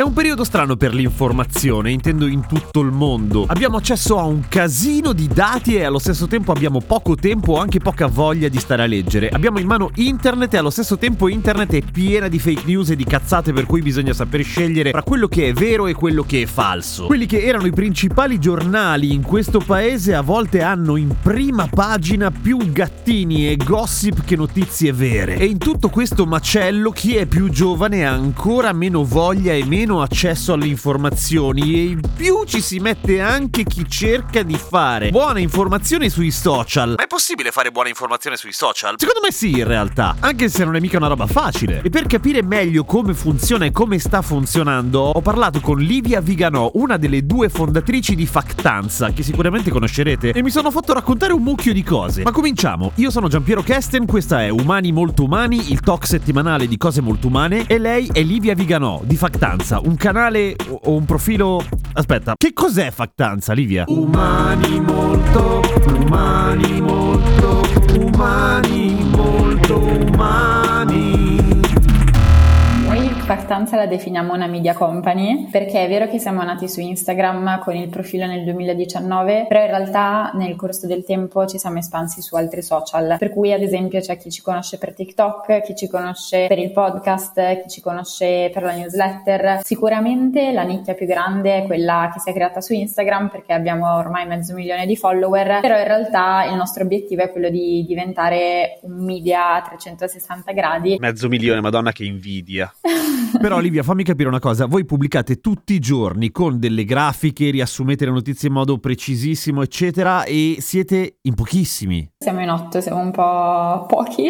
È un periodo strano per l'informazione, intendo in tutto il mondo. Abbiamo accesso a un casino di dati e allo stesso tempo abbiamo poco tempo o anche poca voglia di stare a leggere. Abbiamo in mano internet e allo stesso tempo internet è piena di fake news e di cazzate per cui bisogna saper scegliere tra quello che è vero e quello che è falso. Quelli che erano i principali giornali in questo paese a volte hanno in prima pagina più gattini e gossip che notizie vere. E in tutto questo macello chi è più giovane ha ancora meno voglia e meno accesso alle informazioni e in più ci si mette anche chi cerca di fare buona informazione sui social. Ma è possibile fare buona informazione sui social? Secondo me sì, in realtà, anche se non è mica una roba facile. E per capire meglio come funziona e come sta funzionando, ho parlato con Livia Viganò, una delle due fondatrici di Factanza, che sicuramente conoscerete, e mi sono fatto raccontare un mucchio di cose. Ma cominciamo. Io sono Giampiero Kesten, questa è Umani Molto Umani, il talk settimanale di cose molto umane, e lei è Livia Viganò di Factanza un canale o un profilo... Aspetta, che cos'è Factanza, Livia? Umani molto, umani molto, umani molto umani. Noi Factanza la definiamo una media company perché è vero che siamo nati su Instagram con il profilo nel 2019, però in realtà nel corso del tempo ci siamo espansi su altri social, per cui ad esempio c'è chi ci conosce per TikTok, chi ci conosce per il podcast, chi ci conosce per la newsletter. Sicuramente la nicchia più grande è quella che si è creata su Instagram perché abbiamo ormai mezzo milione di follower, però in realtà il nostro obiettivo è quello di diventare un media a 360 gradi. Mezzo milione, madonna che invidia. Però Olivia, fammi capire una cosa, voi pubblicate tutti i giorni con delle grafiche, riassumete le notizie in modo precisissimo, eccetera, e siete in pochissimi. Siamo in otto, siamo un po' pochi.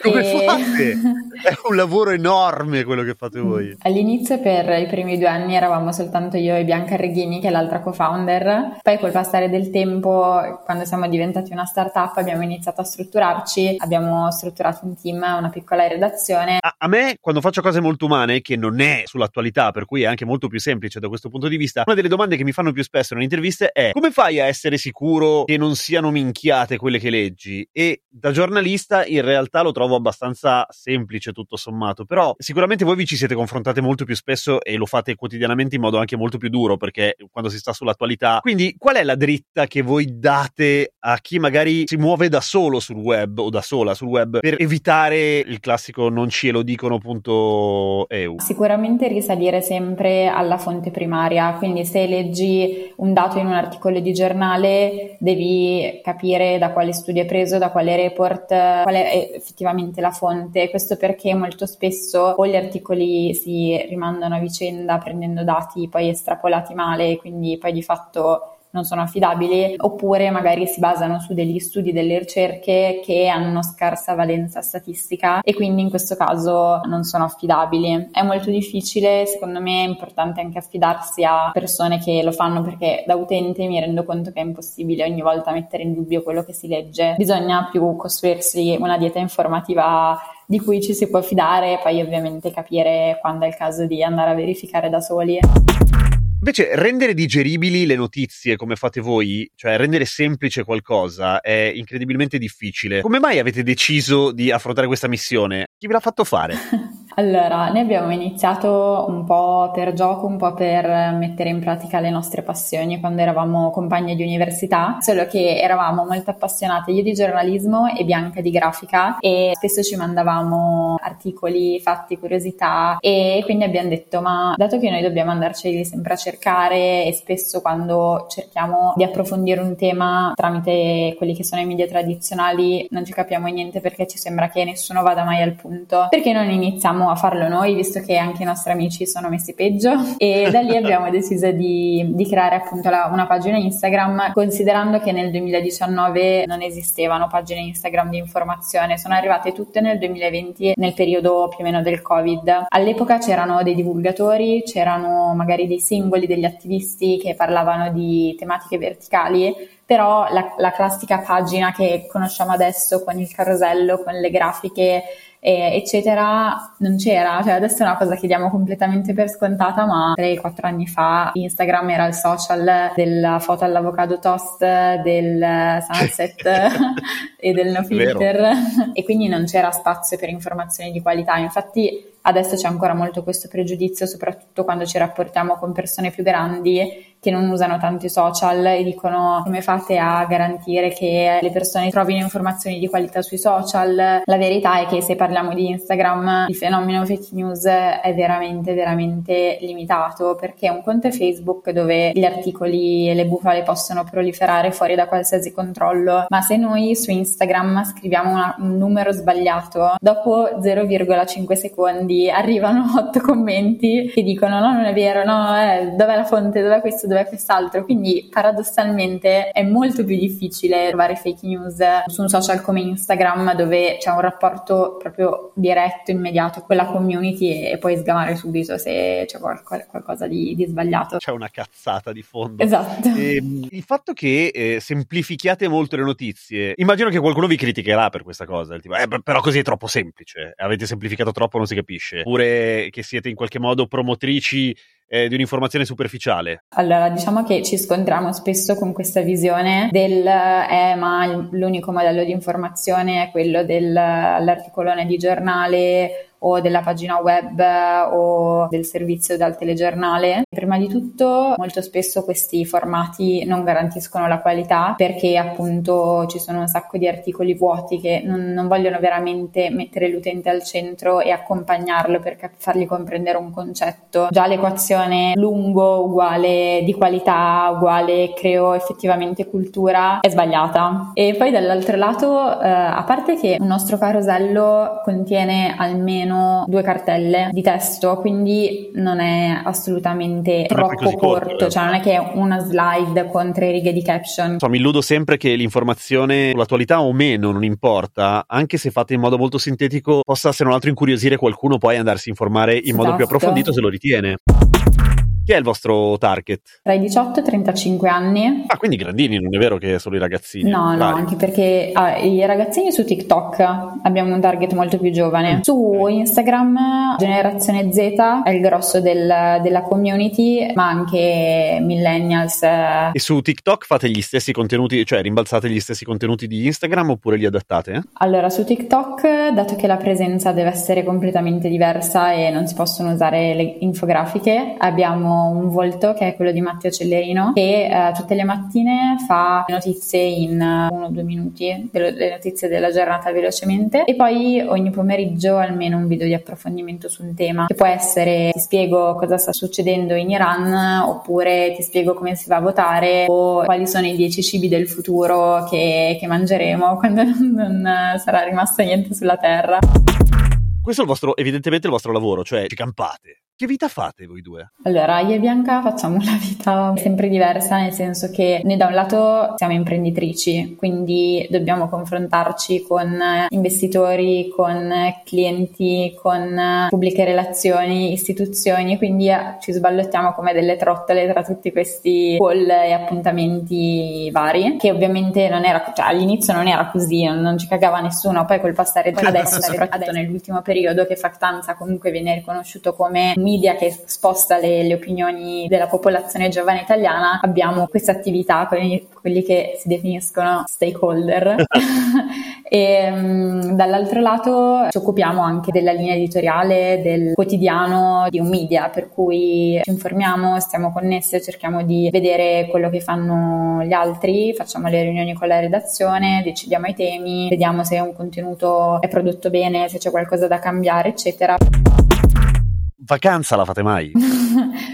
Come fate? È un lavoro enorme quello che fate voi. All'inizio per i primi due anni eravamo soltanto io e Bianca Reghini, che è l'altra co-founder. Poi col passare del tempo, quando siamo diventati una startup, abbiamo iniziato a strutturarci, abbiamo strutturato un team, una piccola redazione. A, a me, quando faccio cose molto umane, che non è sull'attualità, per cui è anche molto più semplice da questo punto di vista, una delle domande che mi fanno più spesso nelle interviste è come fai a essere sicuro che non siano minchiate quelle che leggi? E da giornalista in realtà lo trovo trovo abbastanza semplice tutto sommato, però sicuramente voi vi ci siete confrontate molto più spesso e lo fate quotidianamente in modo anche molto più duro perché quando si sta sull'attualità. Quindi qual è la dritta che voi date a chi magari si muove da solo sul web o da sola sul web per evitare il classico non ce lo dicono.eu? Sicuramente risalire sempre alla fonte primaria, quindi se leggi un dato in un articolo di giornale devi capire da quale studio è preso, da quale report, qual è effettivamente effettivamente la fonte. Questo perché molto spesso o gli articoli si rimandano a vicenda prendendo dati poi estrapolati male, quindi poi di fatto non sono affidabili, oppure magari si basano su degli studi, delle ricerche che hanno scarsa valenza statistica e quindi in questo caso non sono affidabili. È molto difficile, secondo me è importante anche affidarsi a persone che lo fanno perché da utente mi rendo conto che è impossibile ogni volta mettere in dubbio quello che si legge. Bisogna più costruirsi una dieta informativa di cui ci si può fidare e poi ovviamente capire quando è il caso di andare a verificare da soli. Invece rendere digeribili le notizie come fate voi, cioè rendere semplice qualcosa, è incredibilmente difficile. Come mai avete deciso di affrontare questa missione? Chi ve l'ha fatto fare? Allora, noi abbiamo iniziato un po' per gioco, un po' per mettere in pratica le nostre passioni quando eravamo compagne di università, solo che eravamo molto appassionate io di giornalismo e Bianca di grafica e spesso ci mandavamo articoli, fatti, curiosità e quindi abbiamo detto ma dato che noi dobbiamo andarci sempre a cercare e spesso quando cerchiamo di approfondire un tema tramite quelli che sono i media tradizionali non ci capiamo niente perché ci sembra che nessuno vada mai al punto, perché non iniziamo a farlo noi, visto che anche i nostri amici sono messi peggio e da lì abbiamo deciso di, di creare appunto la, una pagina Instagram, considerando che nel 2019 non esistevano pagine Instagram di informazione, sono arrivate tutte nel 2020 nel periodo più o meno del Covid. All'epoca c'erano dei divulgatori, c'erano magari dei simboli, degli attivisti che parlavano di tematiche verticali, però la, la classica pagina che conosciamo adesso con il carosello, con le grafiche eh, eccetera, non c'era. Cioè, adesso è una cosa che diamo completamente per scontata, ma 3-4 anni fa Instagram era il social della foto all'avocado toast, del sunset e del no filter, e quindi non c'era spazio per informazioni di qualità. Infatti, adesso c'è ancora molto questo pregiudizio, soprattutto quando ci rapportiamo con persone più grandi che non usano tanto i social e dicono come fate a garantire che le persone trovino informazioni di qualità sui social. La verità è che se parliamo di Instagram il fenomeno fake news è veramente veramente limitato perché un conto è Facebook dove gli articoli e le bufale possono proliferare fuori da qualsiasi controllo, ma se noi su Instagram scriviamo una, un numero sbagliato, dopo 0,5 secondi arrivano 8 commenti che dicono no non è vero, no eh, dov'è la fonte, dov'è questo, dov'è quest'altro, quindi paradossalmente è molto più difficile trovare fake news su un social come Instagram dove c'è un rapporto proprio diretto, immediato con la community e, puoi sgamare subito se c'è qual- qualcosa di, di, sbagliato. C'è una cazzata di fondo. Esatto. E, ehm, il fatto che eh, semplifichiate molto le notizie, immagino che qualcuno vi criticherà per questa cosa, tipo, eh, però così è troppo semplice, avete semplificato troppo, non si capisce, oppure che siete in qualche modo promotrici eh, di un'informazione superficiale? Allora, diciamo che ci scontriamo spesso con questa visione del eh, ma l'unico modello di informazione è quello dell'articolone di giornale o della pagina web o del servizio dal telegiornale. Prima di tutto, molto spesso questi formati non garantiscono la qualità perché appunto ci sono un sacco di articoli vuoti che non, non vogliono veramente mettere l'utente al centro e accompagnarlo per cap- fargli comprendere un concetto. Già l'equazione lungo uguale di qualità uguale creo effettivamente cultura è sbagliata. E poi dall'altro lato, eh, a parte che un nostro carosello contiene almeno due cartelle di testo, quindi non è assolutamente non troppo corto, corto, cioè non è che è una slide con tre righe di caption. Insomma, mi illudo sempre che l'informazione sull'attualità o meno, non importa, anche se fatta in modo molto sintetico, possa se non altro incuriosire qualcuno poi andarsi a informare in esatto. modo più esatto. approfondito se lo ritiene. Chi è il vostro target? Tra i 18 e i 35 anni. Ah, quindi grandini, non è vero che solo i ragazzini? No, no, anche perché ah, i ragazzini su TikTok abbiamo un target molto più giovane. Su okay. Instagram, generazione Z è il grosso del, della community, ma anche millennials. E su TikTok fate gli stessi contenuti, cioè rimbalzate gli stessi contenuti di Instagram oppure li adattate? Allora, su TikTok, dato che la presenza deve essere completamente diversa e non si possono usare le infografiche, abbiamo un volto che è quello di Matteo Cellerino che eh, tutte le mattine fa notizie in uh, uno o due minuti, le notizie della giornata velocemente e poi ogni pomeriggio almeno un video di approfondimento su un tema che può essere ti spiego cosa sta succedendo in Iran oppure ti spiego come si va a votare o quali sono i dieci cibi del futuro che, che mangeremo quando non sarà rimasto niente sulla terra. Questo è il vostro, evidentemente il vostro lavoro, cioè ci campate. Che vita fate voi due? Allora, io e Bianca facciamo una vita sempre diversa, nel senso che noi da un lato siamo imprenditrici, quindi dobbiamo confrontarci con investitori, con clienti, con pubbliche relazioni, istituzioni, quindi eh, ci sballottiamo come delle trottole tra tutti questi call e appuntamenti vari, che ovviamente non era, cioè all'inizio non era così, non, ci cagava nessuno, poi col passare adesso, soprattutto nell'ultimo periodo che Factanza comunque viene riconosciuto come media che sposta le, le opinioni della popolazione giovane italiana, abbiamo questa attività, quelli, quelli che si definiscono stakeholder. e um, dall'altro lato ci occupiamo anche della linea editoriale del quotidiano di un media, per cui ci informiamo, stiamo connesse, cerchiamo di vedere quello che fanno gli altri, facciamo le riunioni con la redazione, decidiamo i temi, vediamo se un contenuto è prodotto bene, se c'è qualcosa da cambiare, eccetera vacanza la fate mai?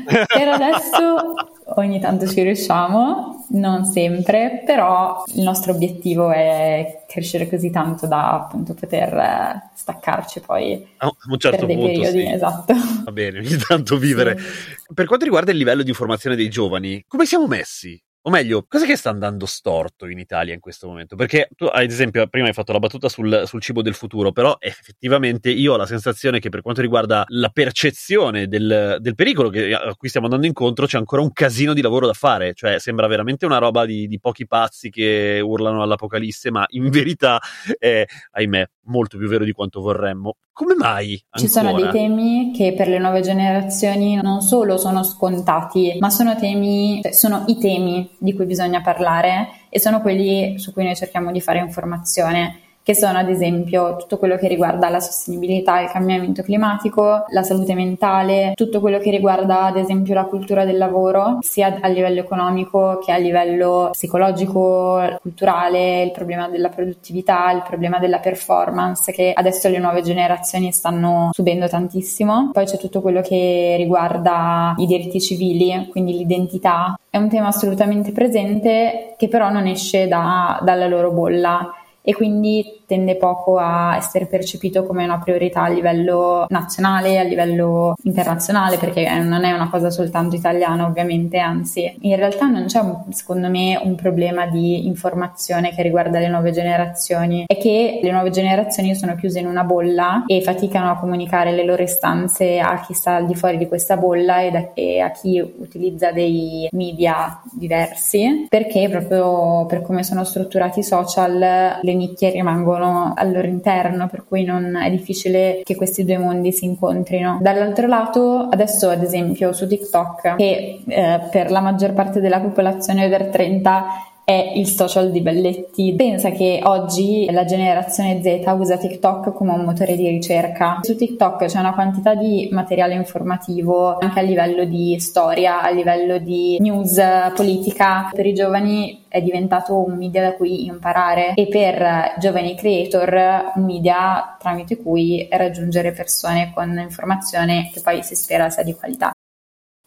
per adesso ogni tanto ci riusciamo, Non sempre, però il nostro obiettivo è crescere così tanto da appunto poter eh, staccarci poi a un certo per dei punto, periodi, sì. esatto. Va bene, ogni tanto vivere. Sì. Per quanto riguarda il livello di informazione dei giovani, come siamo messi? O meglio, cosa che sta andando storto in Italia in questo momento? Perché tu, ad esempio, prima hai fatto la battuta sul, sul, cibo del futuro, però effettivamente io ho la sensazione che per quanto riguarda la percezione del, del pericolo che, a cui stiamo andando incontro, c'è ancora un casino di lavoro da fare. Cioè, sembra veramente una roba di, di pochi pazzi che urlano all'apocalisse, ma in verità è, ahimè, molto più vero di quanto vorremmo. Come mai? Ancora? Ci sono dei temi che per le nuove generazioni non solo sono scontati, ma sono temi, cioè sono i temi di cui bisogna parlare e sono quelli su cui noi cerchiamo di fare informazione che sono ad esempio tutto quello che riguarda la sostenibilità, il cambiamento climatico, la salute mentale, tutto quello che riguarda ad esempio la cultura del lavoro, sia a livello economico che a livello psicologico, culturale, il problema della produttività, il problema della performance che adesso le nuove generazioni stanno subendo tantissimo. Poi c'è tutto quello che riguarda i diritti civili, quindi l'identità. È un tema assolutamente presente che però non esce da, dalla loro bolla e quindi tende poco a essere percepito come una priorità a livello nazionale, a livello internazionale, perché non è una cosa soltanto italiana ovviamente, anzi in realtà non c'è secondo me un problema di informazione che riguarda le nuove generazioni, è che le nuove generazioni sono chiuse in una bolla e faticano a comunicare le loro istanze a chi sta al di fuori di questa bolla e, da, e a chi utilizza dei media diversi, perché proprio per come sono strutturati i social le nicchie rimangono al loro interno, per cui non è difficile che questi due mondi si incontrino. Dall'altro lato, adesso ad esempio su TikTok, che eh, per la maggior parte della popolazione over 30 è il social di Belletti. Pensa che oggi la generazione Z usa TikTok come un motore di ricerca. Su TikTok c'è una quantità di materiale informativo anche a livello di storia, a livello di news politica. Per i giovani è diventato un media da cui imparare e per giovani creator un media tramite cui raggiungere persone con informazione che poi si spera sia di qualità.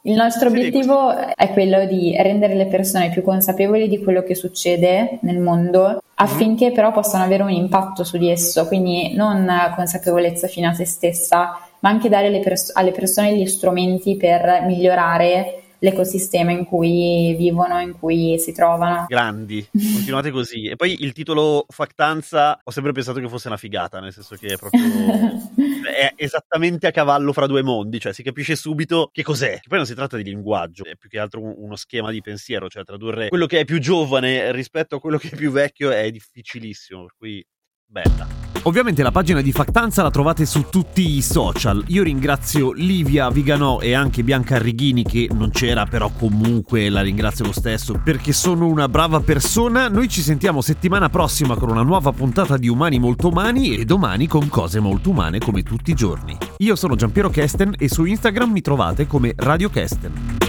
Il nostro obiettivo è quello di rendere le persone più consapevoli di quello che succede nel mondo affinché però possano avere un impatto su di esso, quindi non consapevolezza fino a se stessa, ma anche dare pers- alle persone gli strumenti per migliorare l'ecosistema in cui vivono, in cui si trovano. Grandi, continuate così. E poi il titolo Factanza ho sempre pensato che fosse una figata, nel senso che è proprio è esattamente a cavallo fra due mondi, cioè si capisce subito che cos'è. Che poi non si tratta di linguaggio, è più che altro uno schema di pensiero, cioè tradurre quello che è più giovane rispetto a quello che è più vecchio è difficilissimo, per cui bella. Ovviamente la pagina di Factanza la trovate su tutti i social. Io ringrazio Livia Viganò e anche Bianca Arrighini che non c'era, però comunque la ringrazio lo stesso perché sono una brava persona. Noi ci sentiamo settimana prossima con una nuova puntata di Umani Molto Umani e domani con cose molto umane come tutti i giorni. Io sono Giampiero Kesten e su Instagram mi trovate come Radio Kesten.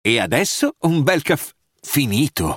E adesso un bel caffè finito.